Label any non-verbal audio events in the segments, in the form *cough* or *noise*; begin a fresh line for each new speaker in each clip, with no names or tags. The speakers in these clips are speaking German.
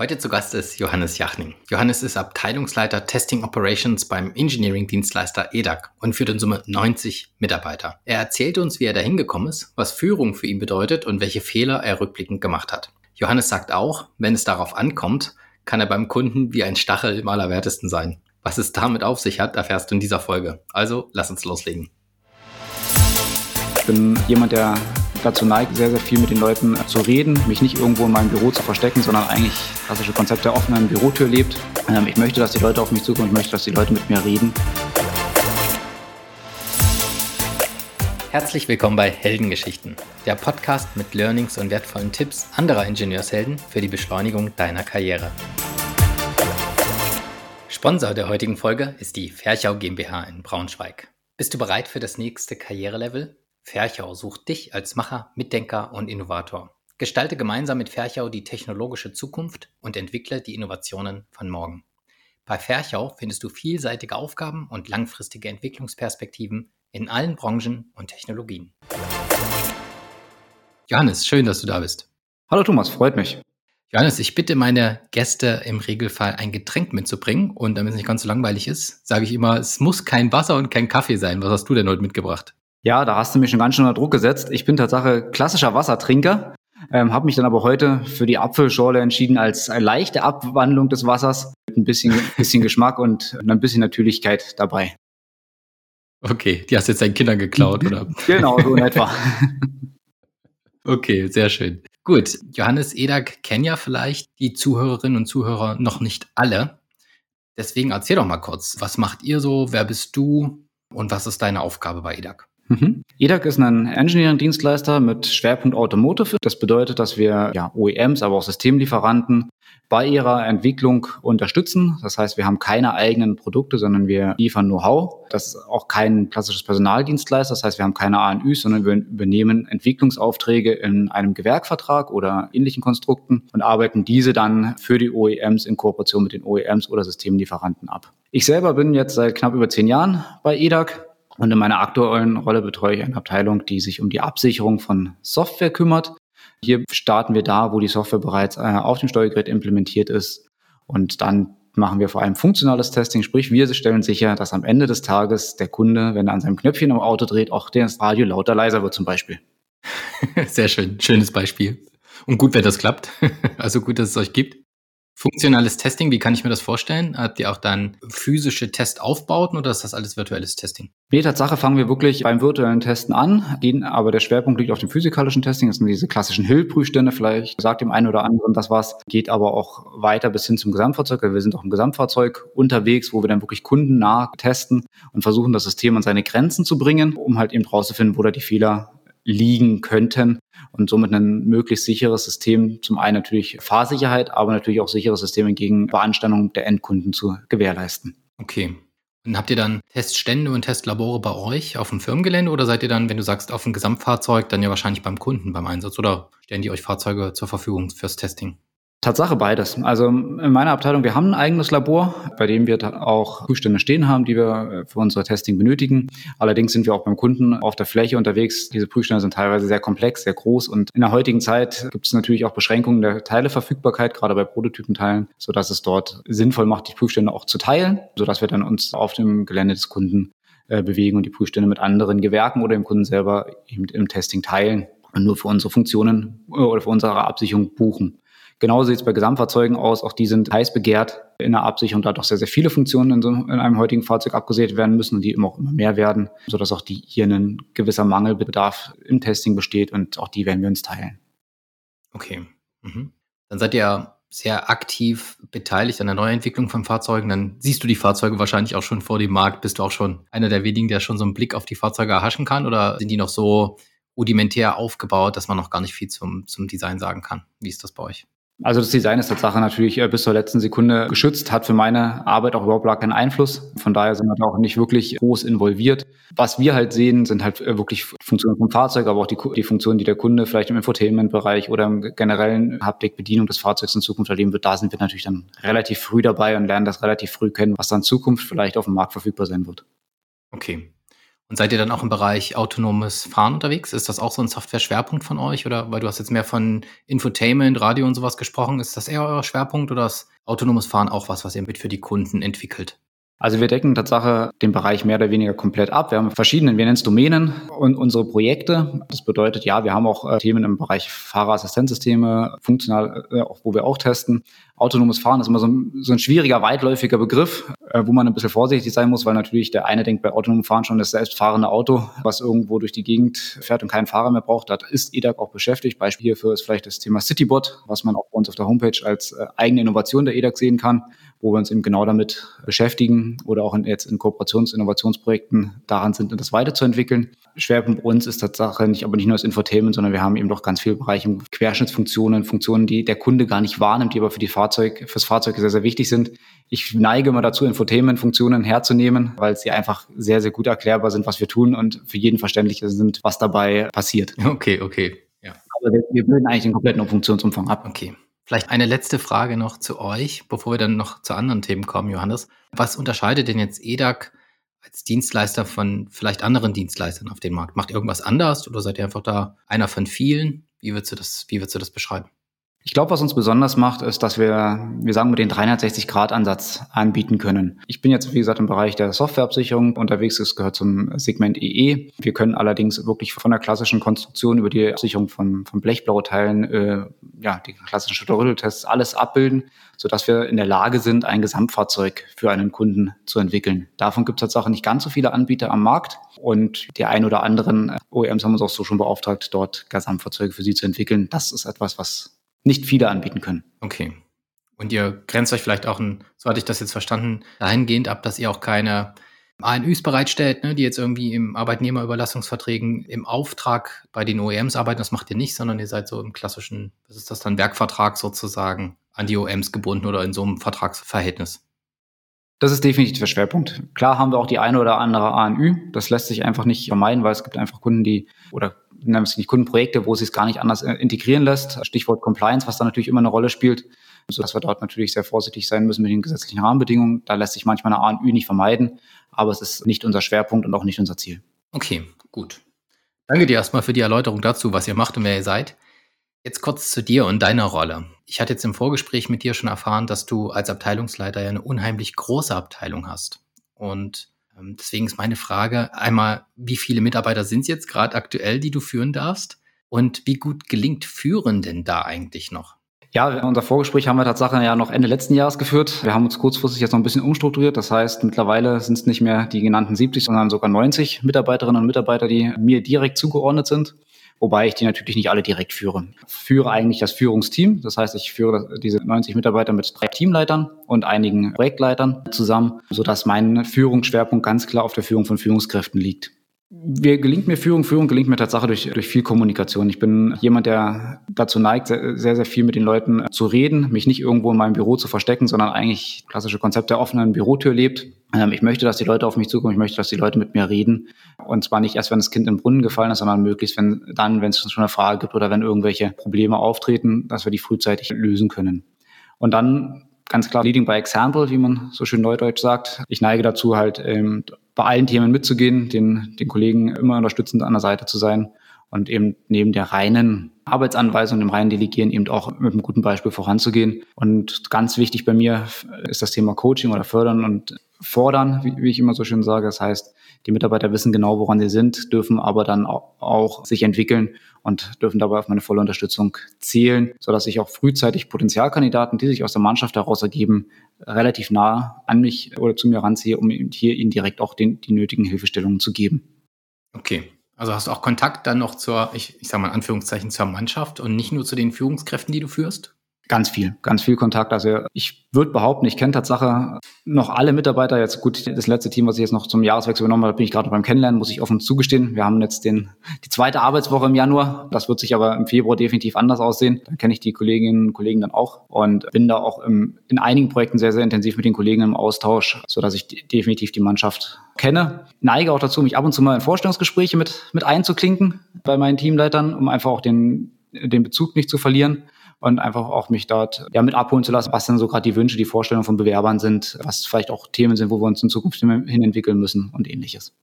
Heute zu Gast ist Johannes Jachning. Johannes ist Abteilungsleiter Testing Operations beim Engineering-Dienstleister EDAC und führt in Summe 90 Mitarbeiter. Er erzählt uns, wie er dahin gekommen ist, was Führung für ihn bedeutet und welche Fehler er rückblickend gemacht hat. Johannes sagt auch, wenn es darauf ankommt, kann er beim Kunden wie ein Stachel im Allerwertesten sein. Was es damit auf sich hat, erfährst du in dieser Folge. Also lass uns loslegen.
Ich bin jemand, der dazu neigt, sehr, sehr viel mit den Leuten zu reden, mich nicht irgendwo in meinem Büro zu verstecken, sondern eigentlich klassische Konzept der offenen Bürotür lebt. Ähm, ich möchte, dass die Leute auf mich zukommen, ich möchte, dass die Leute mit mir reden.
Herzlich willkommen bei Heldengeschichten, der Podcast mit Learnings und wertvollen Tipps anderer Ingenieurshelden für die Beschleunigung deiner Karriere. Sponsor der heutigen Folge ist die Ferchau GmbH in Braunschweig. Bist du bereit für das nächste Karrierelevel? Ferchau sucht dich als Macher, Mitdenker und Innovator. Gestalte gemeinsam mit Ferchau die technologische Zukunft und entwickle die Innovationen von morgen. Bei Ferchau findest du vielseitige Aufgaben und langfristige Entwicklungsperspektiven in allen Branchen und Technologien. Johannes, schön, dass du da bist.
Hallo Thomas, freut mich.
Johannes, ich bitte meine Gäste im Regelfall ein Getränk mitzubringen und damit es nicht ganz so langweilig ist, sage ich immer, es muss kein Wasser und kein Kaffee sein. Was hast du denn heute mitgebracht?
Ja, da hast du mich schon ganz schön unter Druck gesetzt. Ich bin tatsächlich klassischer Wassertrinker, ähm, habe mich dann aber heute für die Apfelschorle entschieden als eine leichte Abwandlung des Wassers mit ein bisschen, bisschen Geschmack und ein bisschen Natürlichkeit dabei.
Okay, die hast du jetzt deinen Kindern geklaut, oder? *laughs*
genau, so in etwa. *laughs*
okay, sehr schön. Gut, Johannes Edak kennen ja vielleicht die Zuhörerinnen und Zuhörer noch nicht alle. Deswegen erzähl doch mal kurz, was macht ihr so, wer bist du und was ist deine Aufgabe bei EDAC?
Mhm. EDAC ist ein Engineering-Dienstleister mit Schwerpunkt Automotive. Das bedeutet, dass wir ja, OEMs, aber auch Systemlieferanten bei ihrer Entwicklung unterstützen. Das heißt, wir haben keine eigenen Produkte, sondern wir liefern Know-how. Das ist auch kein klassisches Personaldienstleister. Das heißt, wir haben keine ANÜs, sondern wir übernehmen Entwicklungsaufträge in einem Gewerkvertrag oder ähnlichen Konstrukten und arbeiten diese dann für die OEMs in Kooperation mit den OEMs oder Systemlieferanten ab. Ich selber bin jetzt seit knapp über zehn Jahren bei EDAC und in meiner aktuellen Rolle betreue ich eine Abteilung, die sich um die Absicherung von Software kümmert. Hier starten wir da, wo die Software bereits äh, auf dem Steuergerät implementiert ist. Und dann machen wir vor allem funktionales Testing, sprich wir stellen sicher, dass am Ende des Tages der Kunde, wenn er an seinem Knöpfchen im Auto dreht, auch das Radio lauter leiser wird zum Beispiel. *laughs*
Sehr schön, schönes Beispiel. Und gut, wenn das klappt. *laughs* Also gut, dass es euch gibt. Funktionales Testing, wie kann ich mir das vorstellen? Habt ihr auch dann physische Testaufbauten oder ist das alles virtuelles Testing?
Nee, Tatsache fangen wir wirklich beim virtuellen Testen an, gehen, aber der Schwerpunkt liegt auf dem physikalischen Testing. Das sind diese klassischen Hill-Prüfstände, vielleicht sagt dem einen oder anderen das was, geht aber auch weiter bis hin zum Gesamtfahrzeug. Wir sind auch im Gesamtfahrzeug unterwegs, wo wir dann wirklich kundennah testen und versuchen, das System an seine Grenzen zu bringen, um halt eben rauszufinden, wo da die Fehler liegen könnten und somit ein möglichst sicheres System, zum einen natürlich Fahrsicherheit, aber natürlich auch sicheres System gegen Beanstandung der Endkunden zu gewährleisten.
Okay. Und habt ihr dann Teststände und Testlabore bei euch auf dem Firmengelände oder seid ihr dann, wenn du sagst, auf dem Gesamtfahrzeug, dann ja wahrscheinlich beim Kunden beim Einsatz oder stellen die euch Fahrzeuge zur Verfügung fürs Testing?
Tatsache beides. Also in meiner Abteilung, wir haben ein eigenes Labor, bei dem wir auch Zustände stehen haben, die wir äh, für unser Testing benötigen. Allerdings sind wir auch beim Kunden auf der Fläche unterwegs. Diese Prüfstände sind teilweise sehr komplex, sehr groß und in der heutigen Zeit gibt es natürlich auch Beschränkungen der Teileverfügbarkeit, gerade bei Prototypenteilen, sodass es dort sinnvoll macht, die Prüfstände auch zu teilen, sodass wir dann uns auf dem Gelände des Kunden äh, bewegen und die Prüfstände mit anderen Gewerken oder dem Kunden selber eben im Testing teilen und nur für unsere Funktionen äh, oder für unsere Absicherung buchen. Genauso sieht es bei Gesamtfahrzeugen aus. Auch die sind heiß begehrt in der Absicherung, da doch sehr, sehr viele Funktionen in, so, in einem heutigen Fahrzeug abgesät werden müssen und die immer auch immer mehr werden, sodass auch die hier ein gewisser Mangelbedarf im Testing besteht und auch die werden wir uns teilen.
Okay. Mhm. Dann seid ihr sehr aktiv beteiligt an der Neuentwicklung von Fahrzeugen, dann siehst du die Fahrzeuge wahrscheinlich auch schon vor dem Markt. Bist du auch schon einer der wenigen, der schon so einen Blick auf die Fahrzeuge erhaschen kann? Oder sind die noch so rudimentär aufgebaut, dass man noch gar nicht viel zum, zum Design sagen kann? Wie ist das bei euch?
Also das Design ist Tatsache natürlich äh, bis zur letzten Sekunde geschützt, hat für meine Arbeit auch überhaupt gar keinen Einfluss. Von daher sind wir da auch nicht wirklich groß involviert. Was wir halt sehen, sind halt äh, wirklich Funktionen vom Fahrzeug, aber auch die, die Funktionen, die der Kunde vielleicht im Infotainment-Bereich oder im generellen Haptik-Bedienung des Fahrzeugs in Zukunft erleben wird. Da sind wir natürlich dann relativ früh dabei und lernen das relativ früh kennen, was dann in Zukunft vielleicht auf dem Markt verfügbar sein wird.
Okay. Und seid ihr dann auch im Bereich autonomes Fahren unterwegs? Ist das auch so ein Software-Schwerpunkt von euch? Oder weil du hast jetzt mehr von Infotainment, Radio und sowas gesprochen, ist das eher euer Schwerpunkt oder ist autonomes Fahren auch was, was ihr mit für die Kunden entwickelt?
Also wir decken Tatsache den Bereich mehr oder weniger komplett ab. Wir haben verschiedene, wir nennen es Domänen und unsere Projekte. Das bedeutet, ja, wir haben auch äh, Themen im Bereich Fahrerassistenzsysteme, funktional, äh, wo wir auch testen. Autonomes Fahren ist immer so ein, so ein schwieriger, weitläufiger Begriff, äh, wo man ein bisschen vorsichtig sein muss, weil natürlich der eine denkt bei autonomem Fahren schon das selbstfahrende Auto, was irgendwo durch die Gegend fährt und keinen Fahrer mehr braucht. Da ist EDAG auch beschäftigt. Beispiel hierfür ist vielleicht das Thema Citybot, was man auch bei uns auf der Homepage als eigene Innovation der EDAG sehen kann, wo wir uns eben genau damit beschäftigen oder auch in, jetzt in Kooperations-, Innovationsprojekten daran sind, das weiterzuentwickeln. Schwerpunkt bei uns ist Tatsache nicht, aber nicht nur das Infotainment, sondern wir haben eben doch ganz viele Bereiche, Querschnittsfunktionen, Funktionen, die der Kunde gar nicht wahrnimmt, die aber für die Fahrzeug, fürs Fahrzeug sehr, sehr wichtig sind. Ich neige immer dazu, Infotainment-Funktionen herzunehmen, weil sie einfach sehr, sehr gut erklärbar sind, was wir tun und für jeden verständlich sind, was dabei passiert.
Okay, okay. Ja.
Aber wir, wir bilden eigentlich den kompletten Funktionsumfang ab.
Okay. Vielleicht eine letzte Frage noch zu euch, bevor wir dann noch zu anderen Themen kommen, Johannes. Was unterscheidet denn jetzt EDAG als Dienstleister von vielleicht anderen Dienstleistern auf dem Markt? Macht ihr irgendwas anders oder seid ihr einfach da einer von vielen? Wie würdest du das, wie würdest du das beschreiben?
Ich glaube, was uns besonders macht, ist, dass wir, wir sagen, mit den 360-Grad-Ansatz anbieten können. Ich bin jetzt, wie gesagt, im Bereich der Softwareabsicherung unterwegs. Es gehört zum Segment EE. Wir können allerdings wirklich von der klassischen Konstruktion über die Absicherung von, von Blechblauteilen, äh, ja, die klassischen Schüttelrütteltests, alles abbilden, sodass wir in der Lage sind, ein Gesamtfahrzeug für einen Kunden zu entwickeln. Davon gibt es tatsächlich nicht ganz so viele Anbieter am Markt. Und die ein oder anderen OEMs haben uns auch so schon beauftragt, dort Gesamtfahrzeuge für sie zu entwickeln. Das ist etwas, was nicht viele anbieten können.
Okay. Und ihr grenzt euch vielleicht auch, ein, so hatte ich das jetzt verstanden, dahingehend ab, dass ihr auch keine ANÜs bereitstellt, ne, die jetzt irgendwie im Arbeitnehmerüberlassungsverträgen im Auftrag bei den OEMs arbeiten. Das macht ihr nicht, sondern ihr seid so im klassischen, was ist das dann, Werkvertrag sozusagen an die OEMs gebunden oder in so einem Vertragsverhältnis.
Das ist definitiv der Schwerpunkt. Klar haben wir auch die eine oder andere ANÜ. Das lässt sich einfach nicht vermeiden, weil es gibt einfach Kunden, die oder nicht Kundenprojekte, wo es sich gar nicht anders äh, integrieren lässt. Stichwort Compliance, was da natürlich immer eine Rolle spielt, sodass wir dort natürlich sehr vorsichtig sein müssen mit den gesetzlichen Rahmenbedingungen. Da lässt sich manchmal eine ANÜ nicht vermeiden, aber es ist nicht unser Schwerpunkt und auch nicht unser Ziel.
Okay, gut. Danke dir erstmal für die Erläuterung dazu, was ihr macht und wer ihr seid. Jetzt kurz zu dir und deiner Rolle. Ich hatte jetzt im Vorgespräch mit dir schon erfahren, dass du als Abteilungsleiter ja eine unheimlich große Abteilung hast. Und deswegen ist meine Frage einmal, wie viele Mitarbeiter sind es jetzt gerade aktuell, die du führen darfst? Und wie gut gelingt Führen denn da eigentlich noch?
Ja, unser Vorgespräch haben wir tatsächlich ja noch Ende letzten Jahres geführt. Wir haben uns kurzfristig jetzt noch ein bisschen umstrukturiert. Das heißt, mittlerweile sind es nicht mehr die genannten 70, sondern sogar 90 Mitarbeiterinnen und Mitarbeiter, die mir direkt zugeordnet sind wobei ich die natürlich nicht alle direkt führe. Ich führe eigentlich das Führungsteam. Das heißt, ich führe diese 90 Mitarbeiter mit drei Teamleitern und einigen Projektleitern zusammen, sodass mein Führungsschwerpunkt ganz klar auf der Führung von Führungskräften liegt. Wie gelingt mir Führung? Führung gelingt mir tatsächlich durch, durch viel Kommunikation. Ich bin jemand, der dazu neigt, sehr, sehr viel mit den Leuten zu reden, mich nicht irgendwo in meinem Büro zu verstecken, sondern eigentlich klassische Konzept der offenen Bürotür lebt. Ähm, ich möchte, dass die Leute auf mich zukommen. Ich möchte, dass die Leute mit mir reden. Und zwar nicht erst, wenn das Kind im Brunnen gefallen ist, sondern möglichst wenn, dann, wenn es schon eine Frage gibt oder wenn irgendwelche Probleme auftreten, dass wir die frühzeitig lösen können. Und dann ganz klar Leading by Example, wie man so schön neudeutsch sagt. Ich neige dazu halt ähm, bei allen Themen mitzugehen, den, den Kollegen immer unterstützend an der Seite zu sein und eben neben der reinen Arbeitsanweisung, dem reinen Delegieren eben auch mit einem guten Beispiel voranzugehen. Und ganz wichtig bei mir ist das Thema Coaching oder Fördern und Fordern, wie, wie ich immer so schön sage. Das heißt, die Mitarbeiter wissen genau, woran sie sind, dürfen aber dann auch sich entwickeln und dürfen dabei auf meine volle Unterstützung zählen, sodass ich auch frühzeitig Potenzialkandidaten, die sich aus der Mannschaft heraus ergeben, relativ nah an mich oder zu mir ranziehe, um hier ihnen direkt auch den, die nötigen Hilfestellungen zu geben.
Okay. Also hast du auch Kontakt dann noch zur, ich, ich sage mal in Anführungszeichen, zur Mannschaft und nicht nur zu den Führungskräften, die du führst?
Ganz viel, ganz viel Kontakt. Also ich würde behaupten, ich kenne Tatsache noch alle Mitarbeiter. Jetzt gut, das letzte Team, was ich jetzt noch zum Jahreswechsel übernommen habe, bin ich gerade beim Kennenlernen, muss ich offen zugestehen. Wir haben jetzt den, die zweite Arbeitswoche im Januar. Das wird sich aber im Februar definitiv anders aussehen. Dann kenne ich die Kolleginnen und Kollegen dann auch und bin da auch im, in einigen Projekten sehr, sehr intensiv mit den Kollegen im Austausch, sodass ich definitiv die Mannschaft kenne. Neige auch dazu, mich ab und zu mal in Vorstellungsgespräche mit, mit einzuklinken bei meinen Teamleitern, um einfach auch den, den Bezug nicht zu verlieren und einfach auch mich dort ja mit abholen zu lassen, was dann so gerade die Wünsche, die Vorstellungen von Bewerbern sind, was vielleicht auch Themen sind, wo wir uns in Zukunft hin entwickeln müssen und ähnliches.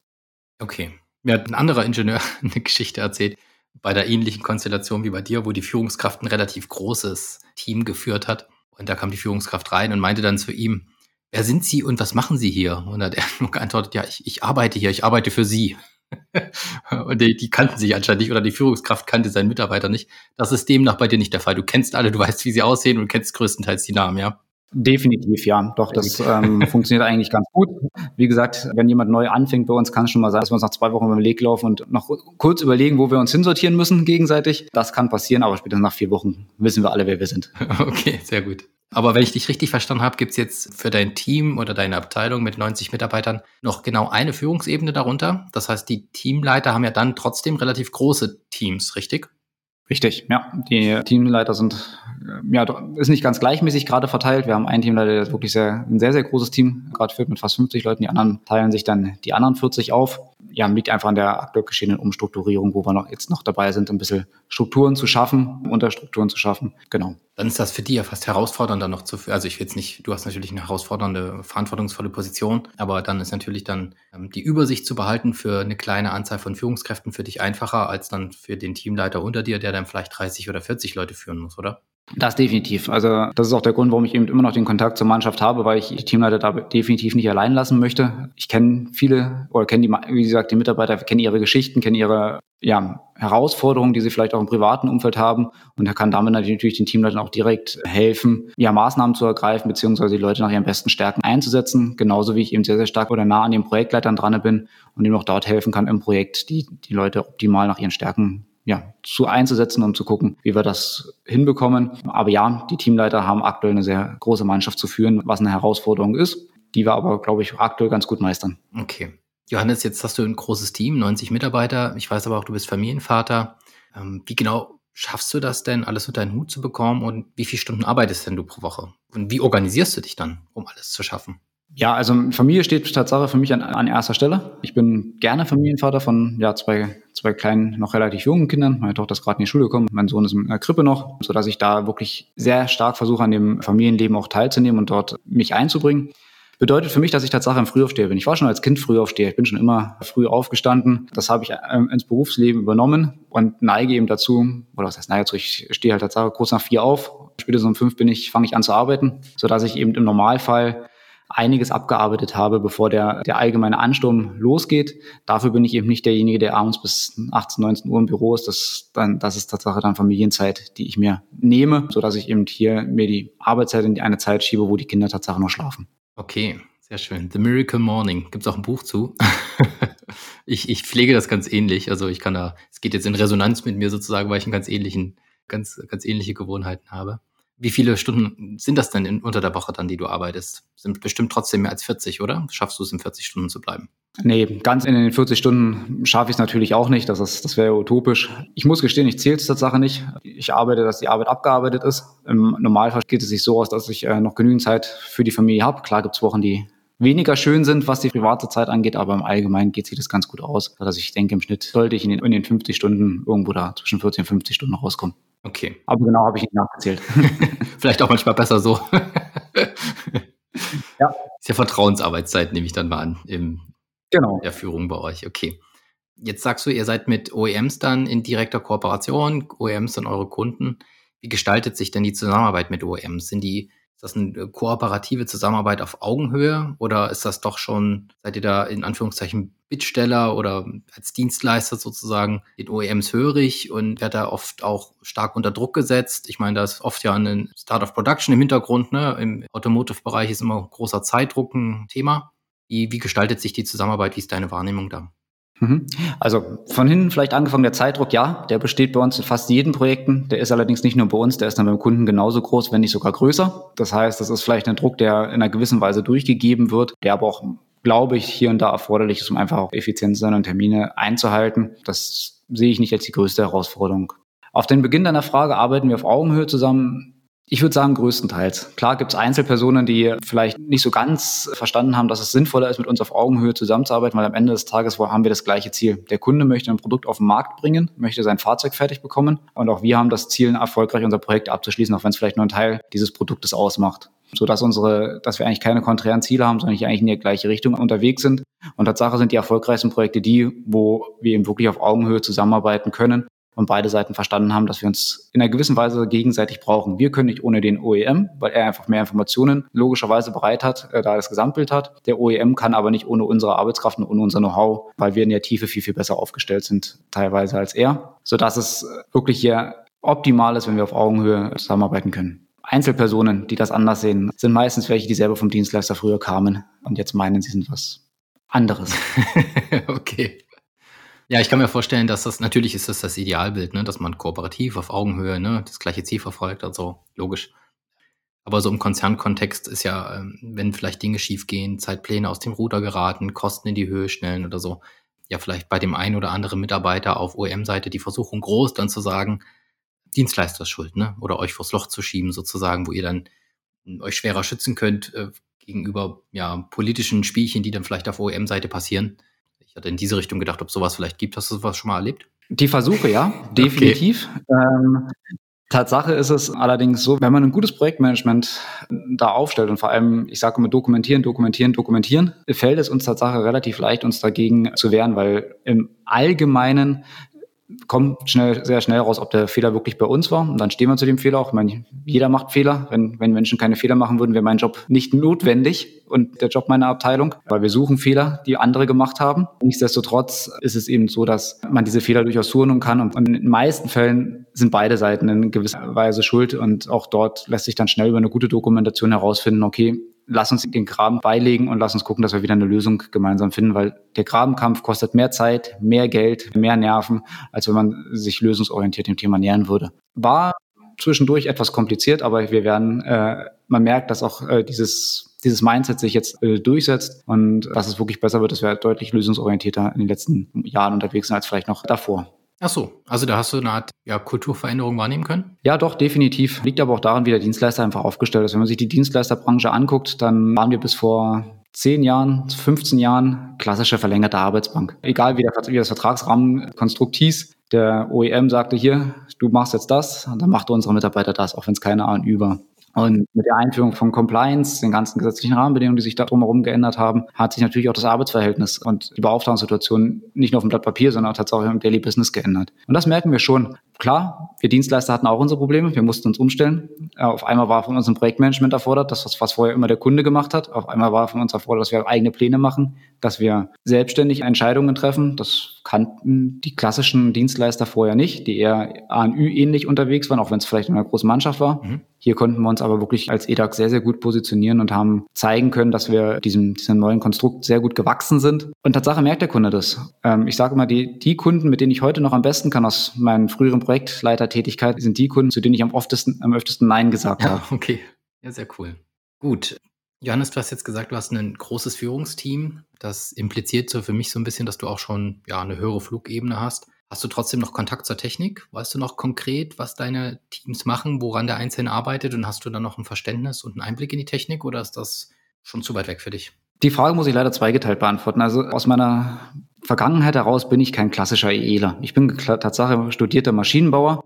Okay. Mir hat ein anderer Ingenieur *laughs* eine Geschichte erzählt, bei der ähnlichen Konstellation wie bei dir, wo die Führungskraft ein relativ großes Team geführt hat. Und da kam die Führungskraft rein und meinte dann zu ihm, wer sind Sie und was machen Sie hier? Und hat er *laughs* nur geantwortet, ja, ich, ich arbeite hier, ich arbeite für Sie. Und die, die, kannten sich anscheinend nicht oder die Führungskraft kannte seinen Mitarbeiter nicht. Das ist demnach bei dir nicht der Fall. Du kennst alle, du weißt, wie sie aussehen und kennst größtenteils die Namen, ja?
Definitiv, ja. Doch, das ähm, *laughs* funktioniert eigentlich ganz gut. Wie gesagt, wenn jemand neu anfängt bei uns, kann es schon mal sein, dass wir uns nach zwei Wochen beim Leg laufen und noch kurz überlegen, wo wir uns hinsortieren müssen gegenseitig. Das kann passieren, aber spätestens nach vier Wochen wissen wir alle, wer wir sind. *laughs*
Okay, sehr gut. Aber wenn ich dich richtig verstanden habe, gibt es jetzt für dein Team oder deine Abteilung mit 90 Mitarbeitern noch genau eine Führungsebene darunter. Das heißt, die Teamleiter haben ja dann trotzdem relativ große Teams, richtig?
Richtig, ja. Die Teamleiter sind, äh, ja, ist nicht ganz gleichmäßig gerade verteilt. Wir haben einen Teamleiter, der ist wirklich sehr, ein sehr, sehr großes Team gerade führt mit fast 50 Leuten. Die anderen teilen sich dann die anderen 40 auf ja, liegt einfach an der aktuell geschehenen Umstrukturierung, wo wir noch jetzt noch dabei sind, ein bisschen Strukturen zu schaffen, Unterstrukturen zu schaffen. Genau.
Dann ist das für die ja fast herausfordernder noch zu, also ich will jetzt nicht, du hast natürlich eine herausfordernde, verantwortungsvolle Position, aber dann ist natürlich dann ähm, die Übersicht zu behalten für eine kleine Anzahl von Führungskräften für dich einfacher als dann für den Teamleiter unter dir, der dann vielleicht 30 oder 40 Leute führen muss, oder?
Das definitiv. Also das ist auch der Grund, warum ich eben immer noch den Kontakt zur Mannschaft habe, weil ich die Teamleiter da definitiv nicht allein lassen möchte. Ich kenne viele oder kenne die, wie gesagt, die Mitarbeiter, kennen ihre Geschichten, kennen ihre ja, Herausforderungen, die sie vielleicht auch im privaten Umfeld haben. Und er kann damit natürlich den Teamleitern auch direkt helfen, ja, Maßnahmen zu ergreifen, beziehungsweise die Leute nach ihren besten Stärken einzusetzen. Genauso wie ich eben sehr, sehr stark oder nah an den Projektleitern dran bin und ihm auch dort helfen kann im Projekt, die, die Leute optimal nach ihren Stärken ja, zu einzusetzen, um zu gucken, wie wir das hinbekommen. Aber ja, die Teamleiter haben aktuell eine sehr große Mannschaft zu führen, was eine Herausforderung ist, die wir aber, glaube ich, aktuell ganz gut meistern.
Okay. Johannes, jetzt hast du ein großes Team, 90 Mitarbeiter. Ich weiß aber auch, du bist Familienvater. Ähm, wie genau schaffst du das denn, alles unter deinen Hut zu bekommen und wie viele Stunden arbeitest denn du pro Woche? Und wie organisierst du dich dann, um alles zu schaffen?
Ja, also Familie steht Tatsache für mich an, an erster Stelle. Ich bin gerne Familienvater von ja, zwei, zwei kleinen, noch relativ jungen Kindern. Meine Tochter ist gerade in die Schule gekommen, mein Sohn ist in der Krippe noch, sodass ich da wirklich sehr stark versuche, an dem Familienleben auch teilzunehmen und dort mich einzubringen. Bedeutet für mich, dass ich Tatsache im Frühaufsteher bin. Ich war schon als Kind Frühaufsteher. Ich bin schon immer früh aufgestanden. Das habe ich ähm, ins Berufsleben übernommen und neige eben dazu, oder was heißt neige dazu, ich stehe halt Tatsache kurz nach vier auf. Spätestens um fünf bin ich, fange ich an zu arbeiten, sodass ich eben im Normalfall einiges abgearbeitet habe, bevor der, der allgemeine Ansturm losgeht. Dafür bin ich eben nicht derjenige, der abends bis 18, 19 Uhr im Büro ist. Das, dann, das ist tatsächlich dann Familienzeit, die ich mir nehme, sodass ich eben hier mir die Arbeitszeit in eine Zeit schiebe, wo die Kinder tatsächlich noch schlafen.
Okay, sehr schön. The Miracle Morning. Gibt es auch ein Buch zu? *laughs* ich, ich pflege das ganz ähnlich. Also ich kann da, es geht jetzt in Resonanz mit mir sozusagen, weil ich einen ganz ähnlichen, ganz, ganz ähnliche Gewohnheiten habe. Wie viele Stunden sind das denn in, unter der Woche dann, die du arbeitest? Sind bestimmt trotzdem mehr als 40, oder? Schaffst du es in 40 Stunden zu bleiben?
Nee, ganz in den 40 Stunden schaffe ich es natürlich auch nicht. Das, das wäre utopisch. Ich muss gestehen, ich zähle es Tatsache nicht. Ich arbeite, dass die Arbeit abgearbeitet ist. Im Normalfall geht es sich so aus, dass ich äh, noch genügend Zeit für die Familie habe. Klar gibt es Wochen, die weniger schön sind, was die private Zeit angeht, aber im Allgemeinen geht sich das ganz gut aus. Also ich denke, im Schnitt sollte ich in den, in den 50 Stunden irgendwo da zwischen 40 und 50 Stunden rauskommen.
Okay.
Aber genau habe ich nicht nachgezählt. *laughs*
Vielleicht auch manchmal besser so. ja. Ist ja Vertrauensarbeitszeit, nehme ich dann mal an, im, genau. der Führung bei euch. Okay. Jetzt sagst du, ihr seid mit OEMs dann in direkter Kooperation, OEMs sind eure Kunden. Wie gestaltet sich denn die Zusammenarbeit mit OEMs? Sind die ist das eine kooperative Zusammenarbeit auf Augenhöhe oder ist das doch schon, seid ihr da in Anführungszeichen Bittsteller oder als Dienstleister sozusagen den OEMs hörig und wird da oft auch stark unter Druck gesetzt? Ich meine, da ist oft ja ein Start of Production im Hintergrund, ne? Im Automotive-Bereich ist immer großer Zeitdruck ein Thema. Wie, wie gestaltet sich die Zusammenarbeit? Wie ist deine Wahrnehmung da?
Mhm. Also von hinten vielleicht angefangen, der Zeitdruck, ja, der besteht bei uns in fast jedem Projekten. Der ist allerdings nicht nur bei uns, der ist dann beim Kunden genauso groß, wenn nicht sogar größer. Das heißt, das ist vielleicht ein Druck, der in einer gewissen Weise durchgegeben wird, der aber auch, glaube ich, hier und da erforderlich ist, um einfach auch effizient zu sein und Termine einzuhalten. Das sehe ich nicht als die größte Herausforderung. Auf den Beginn deiner Frage arbeiten wir auf Augenhöhe zusammen. Ich würde sagen, größtenteils. Klar gibt es Einzelpersonen, die vielleicht nicht so ganz verstanden haben, dass es sinnvoller ist, mit uns auf Augenhöhe zusammenzuarbeiten, weil am Ende des Tages haben wir das gleiche Ziel. Der Kunde möchte ein Produkt auf den Markt bringen, möchte sein Fahrzeug fertig bekommen und auch wir haben das Ziel, erfolgreich unser Projekt abzuschließen, auch wenn es vielleicht nur ein Teil dieses Produktes ausmacht. sodass unsere, dass wir eigentlich keine konträren Ziele haben, sondern eigentlich in die gleiche Richtung unterwegs sind. Und Tatsache sind die erfolgreichsten Projekte die, wo wir eben wirklich auf Augenhöhe zusammenarbeiten können und beide Seiten verstanden haben, dass wir uns in einer gewissen Weise gegenseitig brauchen. Wir können nicht ohne den OEM, weil er einfach mehr Informationen logischerweise bereit hat, äh, da er das Gesamtbild hat. Der OEM kann aber nicht ohne unsere Arbeitskraft und ohne unser Know-how, weil wir in der Tiefe viel, viel besser aufgestellt sind, teilweise als er, sodass es wirklich hier optimal ist, wenn wir auf Augenhöhe zusammenarbeiten können. Einzelpersonen, die das anders sehen, sind meistens welche, die selber vom Dienstleister früher kamen und jetzt meinen, sie sind was anderes. *laughs*
okay. Ja, ich kann mir vorstellen, dass das natürlich ist das das Idealbild, ne, dass man kooperativ auf Augenhöhe ne, das gleiche Ziel verfolgt, also logisch. Aber so im Konzernkontext ist ja, ähm, wenn vielleicht Dinge schiefgehen, Zeitpläne aus dem Ruder geraten, Kosten in die Höhe schnellen oder so, ja vielleicht bei dem einen oder anderen Mitarbeiter auf OEM-Seite die Versuchung groß, dann zu sagen, Dienstleister ist schuld, ne? Oder euch vors Loch zu schieben, sozusagen, wo ihr dann hm, euch schwerer schützen könnt äh, gegenüber ja, politischen Spielchen, die dann vielleicht auf OEM-Seite passieren hatte in diese Richtung gedacht, ob sowas vielleicht gibt. Hast du sowas schon mal erlebt?
Die Versuche, ja, *laughs* definitiv. Okay. Ähm, Tatsache ist es allerdings so, wenn man ein gutes Projektmanagement da aufstellt und vor allem, ich sage immer dokumentieren, dokumentieren, dokumentieren, fällt es uns Tatsache relativ leicht, uns dagegen zu wehren, weil im Allgemeinen kommt schnell, sehr schnell raus, ob der Fehler wirklich bei uns war. Und dann stehen wir zu dem Fehler auch. Ich meine, jeder macht Fehler. Wenn, wenn Menschen keine Fehler machen würden, wäre mein Job nicht notwendig und der Job meiner Abteilung, weil wir suchen Fehler, die andere gemacht haben. Nichtsdestotrotz ist es eben so, dass man diese Fehler durchaus suchen kann. Und in den meisten Fällen sind beide Seiten in gewisser Weise schuld. Und auch dort lässt sich dann schnell über eine gute Dokumentation herausfinden, okay, lass uns den Graben beilegen und lass uns gucken, dass wir wieder eine Lösung gemeinsam finden, weil der Grabenkampf kostet mehr Zeit, mehr Geld, mehr Nerven, als wenn man sich lösungsorientiert dem Thema nähern würde. War zwischendurch etwas kompliziert, aber wir werden, äh, man merkt, dass auch äh, dieses dieses Mindset sich jetzt äh, durchsetzt und dass es wirklich besser wird, dass wir deutlich lösungsorientierter in den letzten Jahren unterwegs sind als vielleicht noch davor.
Ach so, also da hast du eine Art ja, Kulturveränderung wahrnehmen können?
Ja, doch, definitiv. Liegt aber auch daran, wie der Dienstleister einfach aufgestellt ist. Wenn man sich die Dienstleisterbranche anguckt, dann waren wir bis vor 10 Jahren, 15 Jahren klassische verlängerte Arbeitsbank. Egal wie, der, wie das Vertragsrahmenkonstrukt hieß, der OEM sagte hier, du machst jetzt das, und dann macht unsere Mitarbeiter das, auch wenn es keine Ahnung war. Und mit der Einführung von Compliance, den ganzen gesetzlichen Rahmenbedingungen, die sich da drumherum geändert haben, hat sich natürlich auch das Arbeitsverhältnis und die Beauftragungssituation nicht nur auf dem Blatt Papier, sondern auch tatsächlich im Daily Business geändert. Und das merken wir schon. Klar, wir Dienstleister hatten auch unsere Probleme. Wir mussten uns umstellen. Äh, auf einmal war von uns ein Projektmanagement erfordert, das, was vorher immer der Kunde gemacht hat. Auf einmal war von uns erfordert, dass wir eigene Pläne machen, dass wir selbstständig Entscheidungen treffen. Das kannten die klassischen Dienstleister vorher nicht, die eher ANÜ-ähnlich unterwegs waren, auch wenn es vielleicht in einer großen Mannschaft war. Mhm. Hier konnten wir uns aber wirklich als EDAG sehr, sehr gut positionieren und haben zeigen können, dass wir diesem, diesem neuen Konstrukt sehr gut gewachsen sind. Und Tatsache merkt der Kunde das. Ähm, ich sage immer, die, die Kunden, mit denen ich heute noch am besten kann aus meinen früheren Projektleitertätigkeit sind die Kunden, zu denen ich am öftesten, am öftesten Nein gesagt
ja,
habe. *laughs*
Okay, ja, sehr cool. Gut. Johannes, du hast jetzt gesagt, du hast ein großes Führungsteam. Das impliziert so für mich so ein bisschen, dass du auch schon ja, eine höhere Flugebene hast. Hast du trotzdem noch Kontakt zur Technik? Weißt du noch konkret, was deine Teams machen, woran der Einzelne arbeitet? Und hast du dann noch ein Verständnis und einen Einblick in die Technik oder ist das schon zu weit weg für dich?
Die Frage muss ich leider zweigeteilt beantworten. Also aus meiner Vergangenheit heraus bin ich kein klassischer EEler. Ich bin Tatsache studierter Maschinenbauer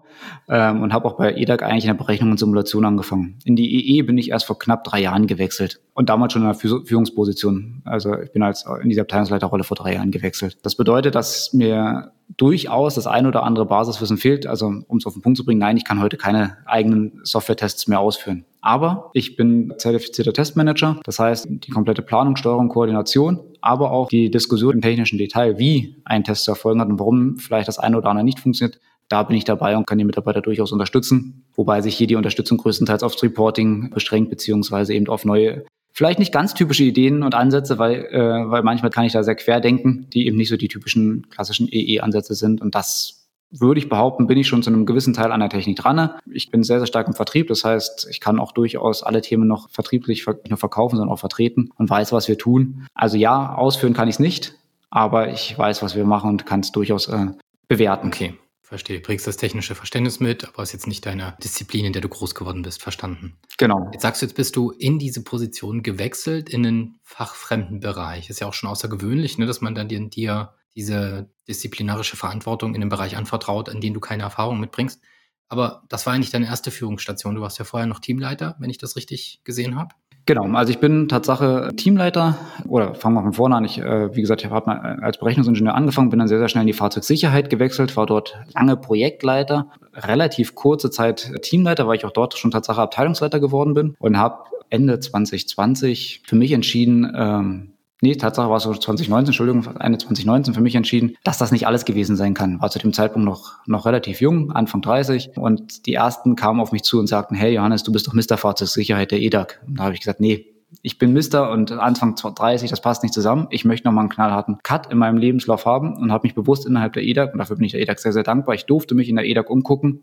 ähm, und habe auch bei EDAG eigentlich in der Berechnung und Simulation angefangen. In die EE bin ich erst vor knapp drei Jahren gewechselt und damals schon in einer Führungsposition. Also ich bin als in dieser Abteilungsleiterrolle vor drei Jahren gewechselt. Das bedeutet, dass mir durchaus das ein oder andere Basiswissen fehlt. Also um es auf den Punkt zu bringen, nein, ich kann heute keine eigenen Software-Tests mehr ausführen. Aber ich bin zertifizierter Testmanager. Das heißt, die komplette Planung, Steuerung, Koordination, aber auch die Diskussion im technischen Detail, wie ein Test zu erfolgen hat und warum vielleicht das eine oder andere nicht funktioniert, da bin ich dabei und kann die Mitarbeiter durchaus unterstützen. Wobei sich hier die Unterstützung größtenteils aufs Reporting beschränkt, beziehungsweise eben auf neue vielleicht nicht ganz typische Ideen und Ansätze, weil, äh, weil manchmal kann ich da sehr quer denken, die eben nicht so die typischen klassischen EE-Ansätze sind. Und das würde ich behaupten, bin ich schon zu einem gewissen Teil an der Technik dran. Ich bin sehr, sehr stark im Vertrieb. Das heißt, ich kann auch durchaus alle Themen noch vertrieblich nicht nur verkaufen, sondern auch vertreten und weiß, was wir tun. Also ja, ausführen kann ich es nicht, aber ich weiß, was wir machen und kann es durchaus äh, bewerten.
Okay. Verstehe, bringst das technische Verständnis mit, aber ist jetzt nicht deine Disziplin, in der du groß geworden bist, verstanden.
Genau.
Jetzt sagst du, jetzt bist du in diese Position gewechselt in einen fachfremden Bereich. Ist ja auch schon außergewöhnlich, ne, dass man dann dir diese disziplinarische Verantwortung in einem Bereich anvertraut, an den du keine Erfahrung mitbringst. Aber das war eigentlich deine erste Führungsstation. Du warst ja vorher noch Teamleiter, wenn ich das richtig gesehen habe.
Genau, also ich bin Tatsache Teamleiter oder fangen wir von vorne an. Ich, äh, wie gesagt, ich habe als Berechnungsingenieur angefangen, bin dann sehr, sehr schnell in die Fahrzeugsicherheit gewechselt, war dort lange Projektleiter, relativ kurze Zeit Teamleiter, weil ich auch dort schon Tatsache Abteilungsleiter geworden bin und habe Ende 2020 für mich entschieden, ähm, Nee, Tatsache war so 2019, Entschuldigung, Ende 2019 für mich entschieden, dass das nicht alles gewesen sein kann. War zu dem Zeitpunkt noch, noch relativ jung, Anfang 30. Und die ersten kamen auf mich zu und sagten, hey Johannes, du bist doch Mr. Fahrzeugsicherheit der EDAG. Und da habe ich gesagt, nee, ich bin Mister und Anfang 30, das passt nicht zusammen. Ich möchte nochmal einen knallharten Cut in meinem Lebenslauf haben und habe mich bewusst innerhalb der EDAG, und dafür bin ich der EDAG sehr, sehr dankbar, ich durfte mich in der EDAG umgucken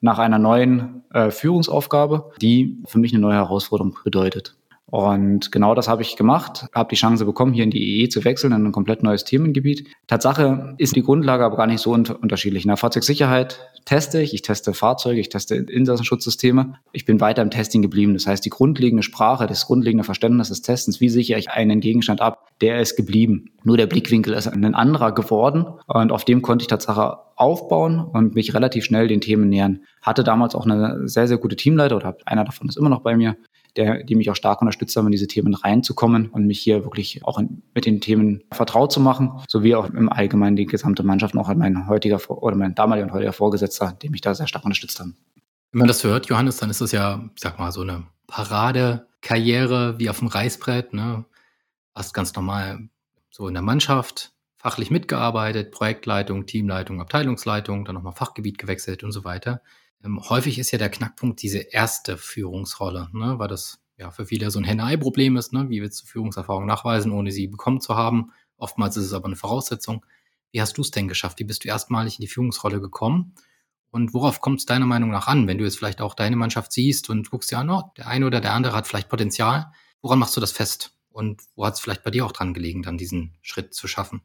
nach einer neuen äh, Führungsaufgabe, die für mich eine neue Herausforderung bedeutet. Und genau das habe ich gemacht, habe die Chance bekommen, hier in die EE zu wechseln, in ein komplett neues Themengebiet. Tatsache ist die Grundlage aber gar nicht so un unterschiedlich. In der Fahrzeugsicherheit teste ich, ich teste Fahrzeuge, ich teste Insassenschutzsysteme. Ich bin weiter im Testing geblieben. Das heißt, die grundlegende Sprache, das grundlegende Verständnis des Testens, wie sichere ich einen Gegenstand ab, der ist geblieben. Nur der Blickwinkel ist ein anderer geworden und auf dem konnte ich Tatsache aufbauen und mich relativ schnell den Themen nähern. Hatte damals auch eine sehr, sehr gute Teamleiter oder einer davon ist immer noch bei mir, der, die mich auch stark unterstützt haben, in diese Themen reinzukommen und mich hier wirklich auch in, mit den Themen vertraut zu machen, sowie auch im Allgemeinen die gesamte Mannschaft auch mein heutiger oder mein damaliger und heutiger Vorgesetzter, die mich da sehr stark unterstützt haben.
Wenn man das hört, Johannes, dann ist das ja, ich sag mal, so eine Paradekarriere wie auf dem Reißbrett, ne? Hast ganz normal so in der Mannschaft fachlich mitgearbeitet, Projektleitung, Teamleitung, Abteilungsleitung, dann nochmal Fachgebiet gewechselt und so weiter. Ähm, häufig ist ja der Knackpunkt diese erste Führungsrolle, ne? weil das ja für viele so ein Henne-Ei-Problem ist. Ne? Wie willst du Führungserfahrung nachweisen, ohne sie bekommen zu haben? Oftmals ist es aber eine Voraussetzung. Wie hast du es denn geschafft? Wie bist du erstmalig in die Führungsrolle gekommen? Und worauf kommt es deiner Meinung nach an, wenn du jetzt vielleicht auch deine Mannschaft siehst und guckst ja, no, der eine oder der andere hat vielleicht Potenzial. Woran machst du das fest? Und wo hat es vielleicht bei dir auch dran gelegen, dann diesen Schritt zu schaffen?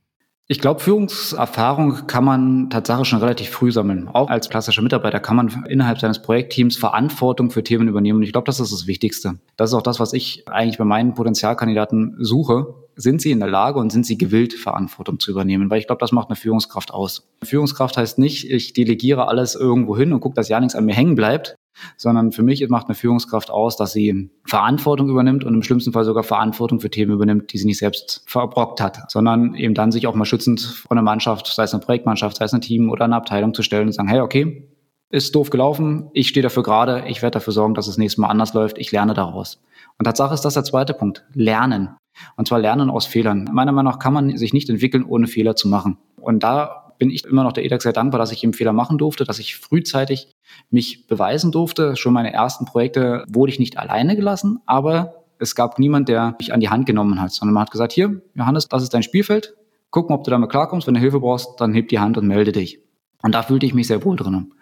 Ich glaube, Führungserfahrung kann man tatsächlich schon relativ früh sammeln. Auch als klassischer Mitarbeiter kann man innerhalb seines Projektteams Verantwortung für Themen übernehmen. Und ich glaube, das ist das Wichtigste. Das ist auch das, was ich eigentlich bei meinen Potenzialkandidaten suche. Sind sie in der Lage und sind sie gewillt, Verantwortung zu übernehmen? Weil ich glaube, das macht eine Führungskraft aus. Führungskraft heißt nicht, ich delegiere alles irgendwo hin und gucke, dass ja nichts an mir hängen bleibt, sondern für mich macht eine Führungskraft aus, dass sie Verantwortung übernimmt und im schlimmsten Fall sogar Verantwortung für Themen übernimmt, die sie nicht selbst verbrockt hat, sondern eben dann sich auch mal schützend von einer Mannschaft, sei es eine Projektmannschaft, sei es ein Team oder eine Abteilung zu stellen und sagen, hey, okay, ist doof gelaufen, ich stehe dafür gerade, ich werde dafür sorgen, dass es nächstes Mal anders läuft, ich lerne daraus. Und Tatsache ist das der zweite Punkt, lernen. Und zwar lernen aus Fehlern. Meiner Meinung nach kann man sich nicht entwickeln, ohne Fehler zu machen. Und da bin ich immer noch der EDAX sehr dankbar, dass ich eben Fehler machen durfte, dass ich frühzeitig mich beweisen durfte. Schon meine ersten Projekte wurde ich nicht alleine gelassen, aber es gab niemand, der mich an die Hand genommen hat, sondern man hat gesagt, hier, Johannes, das ist dein Spielfeld. Gucken, ob du damit klarkommst. Wenn du Hilfe brauchst, dann heb die Hand und melde dich. Und da fühlte ich mich sehr wohl drinnen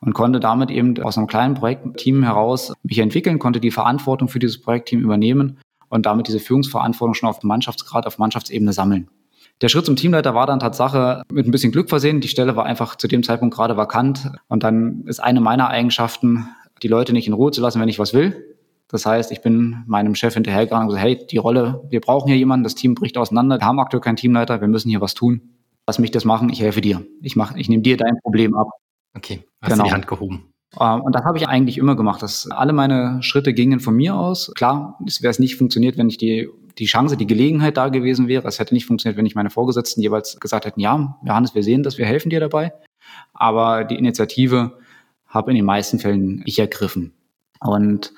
und konnte damit eben aus einem kleinen Projektteam heraus mich entwickeln, konnte die Verantwortung für dieses Projektteam übernehmen und damit diese Führungsverantwortung schon auf Mannschaftsgrad, auf Mannschaftsebene sammeln. Der Schritt zum Teamleiter war dann Tatsache mit ein bisschen Glück versehen. Die Stelle war einfach zu dem Zeitpunkt gerade vakant. Und dann ist eine meiner Eigenschaften, die Leute nicht in Ruhe zu lassen, wenn ich was will. Das heißt, ich bin meinem Chef hinterhergegangen und gesagt, hey, die Rolle, wir brauchen hier jemanden, das Team bricht auseinander, wir haben aktuell keinen Teamleiter, wir müssen hier was tun. Lass mich das machen, ich helfe dir. Ich mach, ich nehme dir dein Problem ab.
Okay, hast genau. die Hand gehoben.
Ähm, und das habe ich eigentlich immer gemacht. Dass alle meine Schritte gingen von mir aus. Klar, es wäre es nicht funktioniert, wenn ich die die Chance, die Gelegenheit da gewesen wäre. Es hätte nicht funktioniert, wenn nicht meine Vorgesetzten jeweils gesagt hätten, ja, Johannes, wir sehen das, wir helfen dir dabei. Aber die Initiative habe in den meisten Fällen ich ergriffen. Und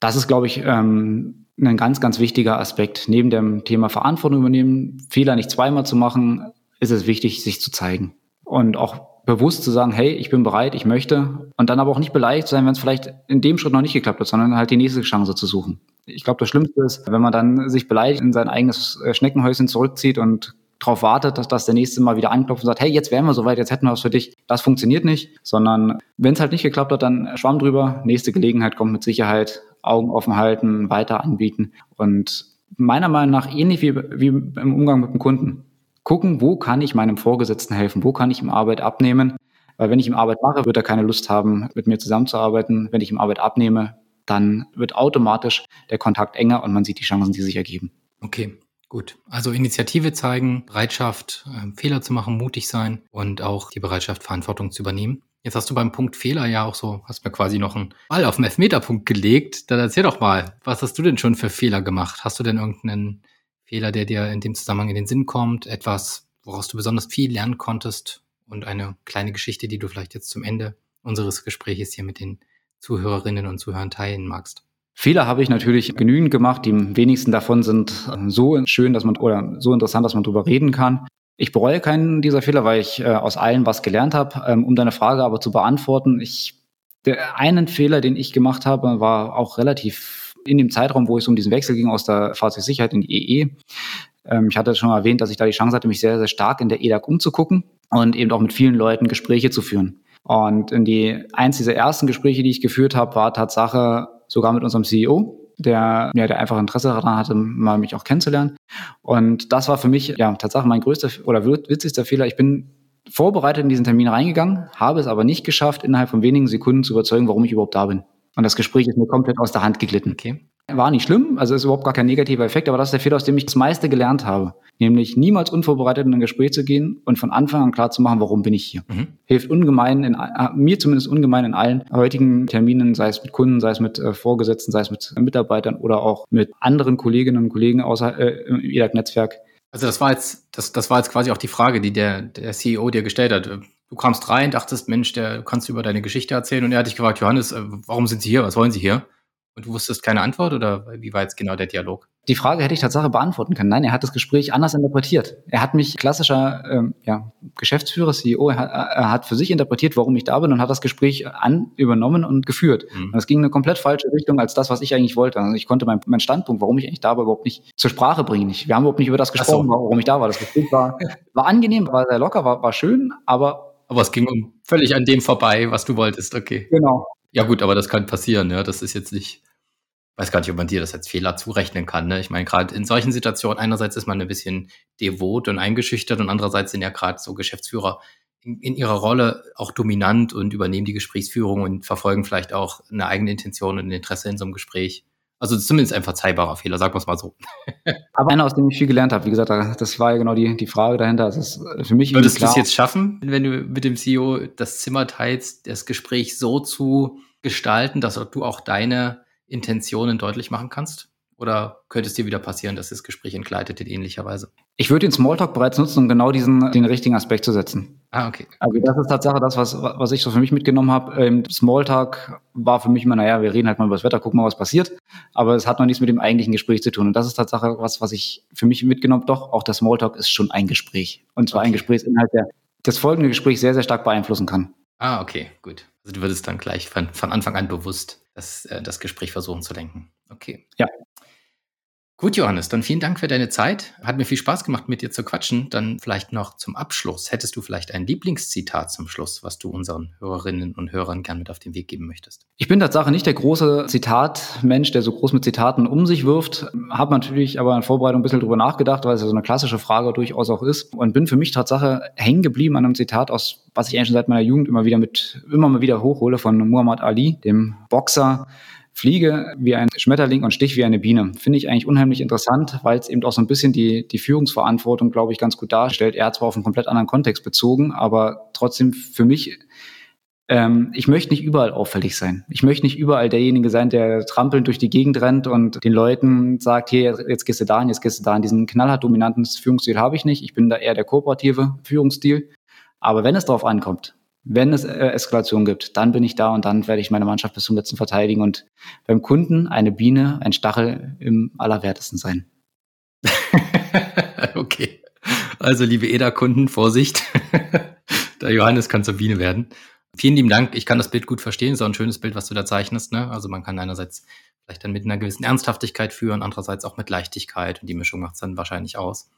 das ist, glaube ich, ähm, ein ganz, ganz wichtiger Aspekt. Neben dem Thema Verantwortung übernehmen, Fehler nicht zweimal zu machen, ist es wichtig, sich zu zeigen. Und auch bewusst zu sagen, hey, ich bin bereit, ich möchte. Und dann aber auch nicht beleidigt zu sein, wenn es vielleicht in dem Schritt noch nicht geklappt hat, sondern halt die nächste Chance zu suchen. Ich glaube, das Schlimmste ist, wenn man dann sich beleidigt in sein eigenes äh, Schneckenhäuschen zurückzieht und darauf wartet, dass das der nächste Mal wieder anklopft und sagt, hey, jetzt wären wir soweit, jetzt hätten wir was für dich. Das funktioniert nicht, sondern wenn es halt nicht geklappt hat, dann schwamm drüber. Nächste Gelegenheit kommt mit Sicherheit. Augen offen halten, weiter anbieten und meiner Meinung nach ähnlich wie, wie im Umgang mit dem Kunden. Gucken, wo kann ich meinem Vorgesetzten helfen? Wo kann ich ihm Arbeit abnehmen? Weil wenn ich ihm Arbeit mache, wird er keine Lust haben, mit mir zusammenzuarbeiten. Wenn ich ihm Arbeit abnehme, dann wird automatisch der Kontakt enger und man sieht die Chancen, die sich ergeben.
Okay, gut. Also Initiative zeigen, Bereitschaft, äh, Fehler zu machen, mutig sein und auch die Bereitschaft, Verantwortung zu übernehmen. Jetzt hast du beim Punkt Fehler ja auch so, hast mir quasi noch einen Ball auf den Elfmeterpunkt gelegt. Dann erzähl doch mal, was hast du denn schon für Fehler gemacht? Hast du denn irgendeinen Fehler, der dir in dem Zusammenhang in den Sinn kommt? Etwas, woraus du besonders viel lernen konntest? Und eine kleine Geschichte, die du vielleicht jetzt zum Ende unseres Gesprächs hier mit den Zuhörerinnen und Zuhörern teilen magst?
Fehler habe ich natürlich genügend gemacht. Die wenigsten davon sind so schön, dass man oder so interessant, dass man drüber reden kann. Ich bereue keinen dieser Fehler, weil ich äh, aus allen was gelernt habe. Ähm, um deine Frage aber zu beantworten, ich der einen Fehler, den ich gemacht habe, war auch relativ in dem Zeitraum, wo es um diesen Wechsel ging aus der Fahrzeugsicherheit in die EE. Ähm, ich hatte schon erwähnt, dass ich da die Chance hatte, mich sehr, sehr stark in der EDAG umzugucken und eben auch mit vielen Leuten Gespräche zu führen. Und in die eins dieser ersten Gespräche, die ich geführt habe, war Tatsache sogar mit unserem CEO, der, ja, der einfach Interesse daran hatte, mal mich auch kennenzulernen. Und das war für mich, ja, Tatsache mein größter oder witzigster Fehler. Ich bin vorbereitet in diesen Termin reingegangen, habe es aber nicht geschafft, innerhalb von wenigen Sekunden zu überzeugen, warum ich überhaupt da bin. Und das Gespräch ist mir komplett aus der Hand geglitten. Okay. War nicht schlimm, also ist überhaupt gar kein negativer Effekt, aber das ist der Fehler, aus dem ich das meiste gelernt habe. Nämlich niemals unvorbereitet in ein Gespräch zu gehen und von Anfang an klar zu machen, warum bin ich hier. Mhm. Hilft ungemein, in, mir zumindest ungemein in allen heutigen Terminen, sei es mit Kunden, sei es mit äh, Vorgesetzten, sei es mit Mitarbeitern oder auch mit anderen Kolleginnen und Kollegen außer äh, im EDAG-Netzwerk.
Also das war jetzt, das, das war jetzt quasi auch die Frage, die der, der CEO dir gestellt hat. Du kamst rein, dachtest, Mensch, der kannst du über deine Geschichte erzählen und er hat dich gefragt, Johannes, äh, warum sind Sie hier? Was wollen Sie hier? Und du wusstest keine Antwort oder wie war jetzt genau der Dialog?
Die Frage hätte ich tatsächlich beantworten können. Nein, er hat das Gespräch anders interpretiert. Er hat mich klassischer ähm, ja, Geschäftsführer, CEO, er, er, hat für sich interpretiert, warum ich da bin und hat das Gespräch an übernommen und geführt. Mhm. Und es ging in eine komplett falsche Richtung als das, was ich eigentlich wollte. Also ich konnte meinen mein Standpunkt, warum ich eigentlich da war, überhaupt nicht zur Sprache bringen. Wir haben überhaupt nicht über das gesprochen, so. warum ich da war. Das Gespräch war, *laughs* war angenehm, war sehr locker, war, war schön, aber
aber es ging um völlig an dem vorbei, was du wolltest, okay.
Genau.
Ja gut, aber das kann passieren, ja. Das ist jetzt nicht, weiß gar nicht, ob man dir das als Fehler zurechnen kann. Ne? Ich meine, gerade in solchen Situationen, einerseits ist man ein bisschen devot und eingeschüchtert und andererseits sind ja gerade so Geschäftsführer in, in, ihrer Rolle auch dominant und übernehmen die Gesprächsführung und verfolgen vielleicht auch eine eigene Intention und ein Interesse in so einem Gespräch. Also zumindest ein verzeihbarer Fehler, sagen wir es mal so. *laughs*
Aber einer, aus dem ich viel gelernt habe. Wie gesagt, das war ja genau die, die Frage dahinter. Das ist für mich
Würdest du es jetzt schaffen, wenn du mit dem CEO das Zimmer teilst, das Gespräch so zu gestalten, dass du auch deine Intentionen deutlich machen kannst? Oder könnte es dir wieder passieren, dass das Gespräch entgleitet in ähnlicher Weise?
Ich würde den Smalltalk bereits nutzen, um genau diesen, den richtigen Aspekt zu setzen.
Ah, okay.
Also das ist Tatsache das, was, was ich so für mich mitgenommen habe. Ähm, Smalltalk war für mich immer, naja, wir reden halt mal über das Wetter, gucken mal, was passiert. Aber es hat noch nichts mit dem eigentlichen Gespräch zu tun. Und das ist Tatsache was, was ich für mich mitgenommen Doch, auch der Smalltalk ist schon ein Gespräch. Und zwar okay. ein Gesprächsinhalt, der das folgende Gespräch sehr, sehr stark beeinflussen kann.
Ah, okay, gut. Also du würdest dann gleich von, von Anfang an bewusst das, äh, das Gespräch versuchen zu lenken. Okay.
Ja.
Gut, Johannes, dann vielen Dank für deine Zeit. Hat mir viel Spaß gemacht, mit dir zu quatschen. Dann vielleicht noch zum Abschluss. Hättest du vielleicht ein Lieblingszitat zum Schluss, was du unseren Hörerinnen und Hörern gern mit auf den Weg geben möchtest?
Ich bin tatsächlich nicht der große Zitatmensch, der so groß mit Zitaten um sich wirft. Habe natürlich aber in Vorbereitung ein bisschen drüber nachgedacht, weil es ja so eine klassische Frage durchaus auch ist. Und bin für mich Tatsache hängen geblieben an einem Zitat aus, was ich eigentlich schon seit meiner Jugend immer wieder mit, immer mal wieder hochhole von Muhammad Ali, dem Boxer Fliege wie ein Schmetterling und Stich wie eine Biene. Finde ich eigentlich unheimlich interessant, weil es eben auch so ein bisschen die, die Führungsverantwortung, glaube ich, ganz gut darstellt. Er hat zwar auf einen komplett anderen Kontext bezogen, aber trotzdem für mich, ähm, ich möchte nicht überall auffällig sein. Ich möchte nicht überall derjenige sein, der trampelnd durch die Gegend rennt und den Leuten sagt, hier, jetzt gehst du da hin, jetzt gehst du da hin. Diesen knallhart dominanten Führungsstil habe ich nicht. Ich bin da eher der kooperative Führungsstil. Aber wenn es darauf ankommt, wenn es äh, Eskalation gibt, dann bin ich da und dann werde ich meine Mannschaft bis zum letzten verteidigen und beim Kunden eine Biene, ein Stachel im allerwertesten sein. *laughs*
okay. Also, liebe EDA-Kunden, Vorsicht. *laughs* Der Johannes kann zur Biene werden. Vielen lieben Dank. Ich kann das Bild gut verstehen. So ein schönes Bild, was du da zeichnest. Ne? Also man kann einerseits vielleicht dann mit einer gewissen Ernsthaftigkeit führen, andererseits auch mit Leichtigkeit. Und die Mischung macht es dann wahrscheinlich aus.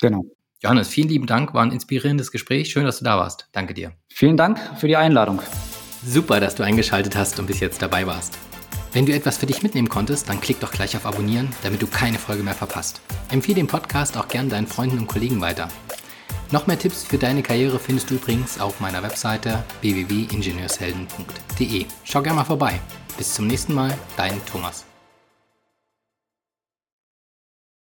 Genau.
Johannes, vielen lieben Dank, war ein inspirierendes Gespräch. Schön, dass du da warst. Danke dir.
Vielen Dank für die Einladung.
Super, dass du eingeschaltet hast und bis jetzt dabei warst. Wenn du etwas für dich mitnehmen konntest, dann klick doch gleich auf Abonnieren, damit du keine Folge mehr verpasst. Empfehle den Podcast auch gern deinen Freunden und Kollegen weiter. Noch mehr Tipps für deine Karriere findest du übrigens auf meiner Webseite www.ingenieurshelden.de. Schau gerne mal vorbei. Bis zum nächsten Mal, dein Thomas.